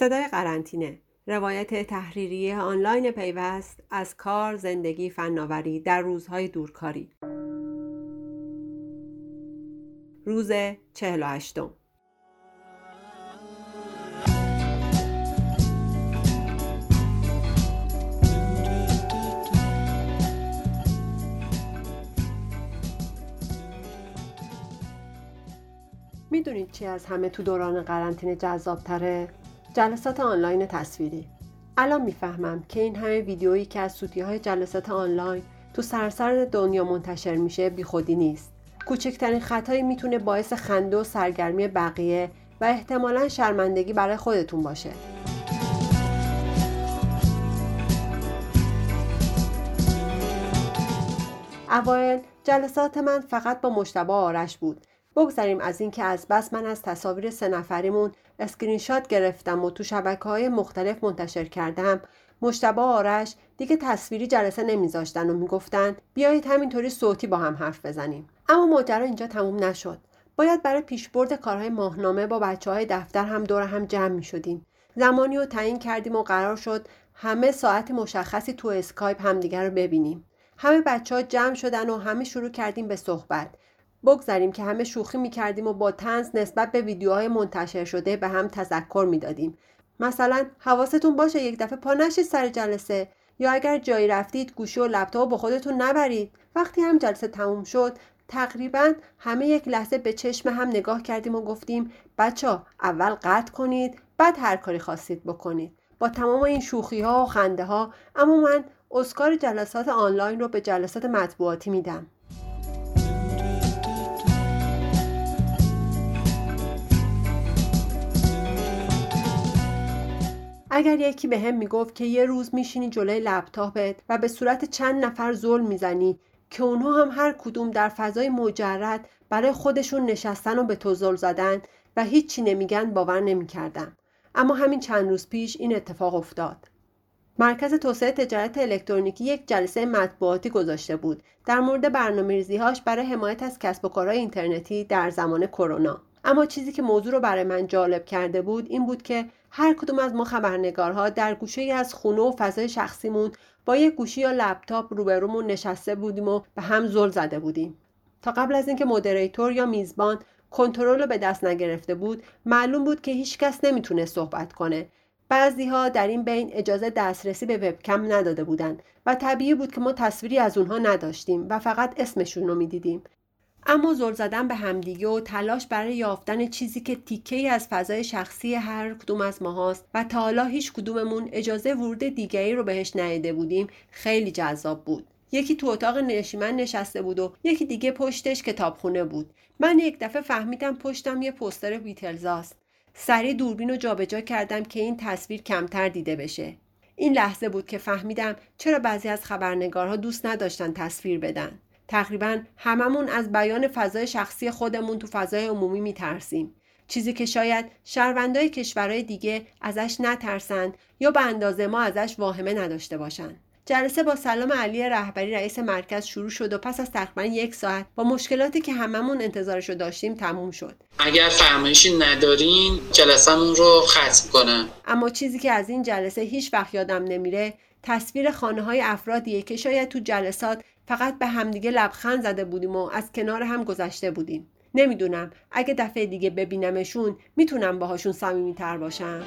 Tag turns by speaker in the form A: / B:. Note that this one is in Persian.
A: صدای قرنطینه. روایت تحریری آنلاین پیوست از کار زندگی فناوری در روزهای دورکاری. روز 48 می‌دونید چی از همه تو دوران قرنطینه جذابتره؟ جلسات آنلاین تصویری. الان می‌فهمم که این همه ویدیویی که از سوتی های جلسات آنلاین تو سرسر دنیا منتشر میشه بیخودی نیست. کوچکترین خطایی می‌تونه باعث خنده و سرگرمی بقیه و احتمالا شرمندگی برای خودتون باشه. اوایل جلسات من فقط با مجتبی و آرش بود. بگذاریم از اینکه از بس من از تصاویر سه نفریمون اسکرین شات گرفتم و تو شبکه های مختلف منتشر کردم مجتبی و آرش دیگه تصویری جلسه نمیذاشتن و می‌گفتن بیایید همینطوری صوتی با هم حرف بزنیم اما ماجرا اینجا تموم نشد باید برای پیشبرد کارهای ماهنامه با بچه های دفتر هم دور هم جمع می شدیم. زمانی رو تعیین کردیم و قرار شد همه ساعت مشخصی تو اسکایپ همدیگر رو ببینیم. همه بچه ها جمع شدن و همه شروع کردیم به صحبت. بگذاریم که همه شوخی می‌کردیم و با تنز نسبت به ویدیوهای منتشر شده به هم تذکر می‌دادیم. مثلا حواستون باشه یک دفعه پا نشید سر جلسه یا اگر جایی رفتید گوشی و لپتاپ با خودتون نبرید. وقتی هم جلسه تموم شد تقریبا همه یک لحظه به چشم هم نگاه کردیم و گفتیم بچه اول قطع کنید بعد هر کاری خواستید بکنید. با تمام این شوخی ها و خنده ها اما من اسکار جلسات آنلاین رو به جلسات مطبوعاتی میدم. اگر یکی به هم می‌گفت که یه روز میشینی جلوی لپتاپت و به صورت چند نفر ظلم می‌زنی که اونها هم هر کدوم در فضای مجرد برای خودشون نشستن و به تو زل زدن و هیچی نمیگن باور نمی‌کردم. اما همین چند روز پیش این اتفاق افتاد. مرکز توسعه تجارت الکترونیکی یک جلسه مطبوعاتی گذاشته بود در مورد برنامه‌ریزی‌هاش برای حمایت از کسب و کارهای اینترنتی در زمان کرونا. اما چیزی که موضوع رو برای من جالب کرده بود این بود که هر کدوم از ما خبرنگارها در گوشه ای از خونه و فضای شخصیمون با یک گوشی یا لپتاپ روبرومون نشسته بودیم و به هم زل زده بودیم. تا قبل از اینکه مدریتور یا میزبان کنترل رو به دست نگرفته بود معلوم بود که هیچکس نمی‌تونه صحبت کنه. بعضی ها در این بین اجازه دسترسی به وبکم نداده بودند و طبیعی بود که ما تصویری از اونها نداشتیم و فقط اسمشون رو می‌دیدیم. اما زل زدن به همدیگه و تلاش برای یافتن چیزی که تیکه از فضای شخصی هر کدوم از ماهاست و تا حالا هیچ کدوممون اجازه ورود دیگری رو بهش ندیده بودیم خیلی جذاب بود. یکی تو اتاق نشیمن نشسته بود و یکی دیگه پشتش کتابخونه بود. من یک دفعه فهمیدم پشتم یه پستر بیتلزاست سریع دوربین رو جابجا کردم که این تصویر کمتر دیده بشه. این لحظه بود که فهمیدم چرا بعضی از خبرنگارها دوست نداشتن تصویر بدن. تقریبا هممون از بیان فضای شخصی خودمون تو فضای عمومی میترسیم. چیزی که شاید شهروندای کشورهای دیگه ازش نترسند یا به اندازه ما ازش واهمه نداشته باشند. جلسه با سلام علی رهبری رئیس مرکز شروع شد و پس از تقریبا یک ساعت با مشکلاتی که هممون انتظارش رو داشتیم تموم شد.
B: اگر فرمایشی ندارین جلسهمون رو ختم کنم.
A: اما چیزی که از این جلسه هیچ وقت یادم نمیره تصویر خانه های افرادیه که شاید تو جلسات فقط به همدیگه لبخند زده بودیم و از کنار هم گذشته بودیم. نمی‌دونم اگه دفعه دیگه ببینمشون می‌تونم باهاشون صمیمیتر باشم؟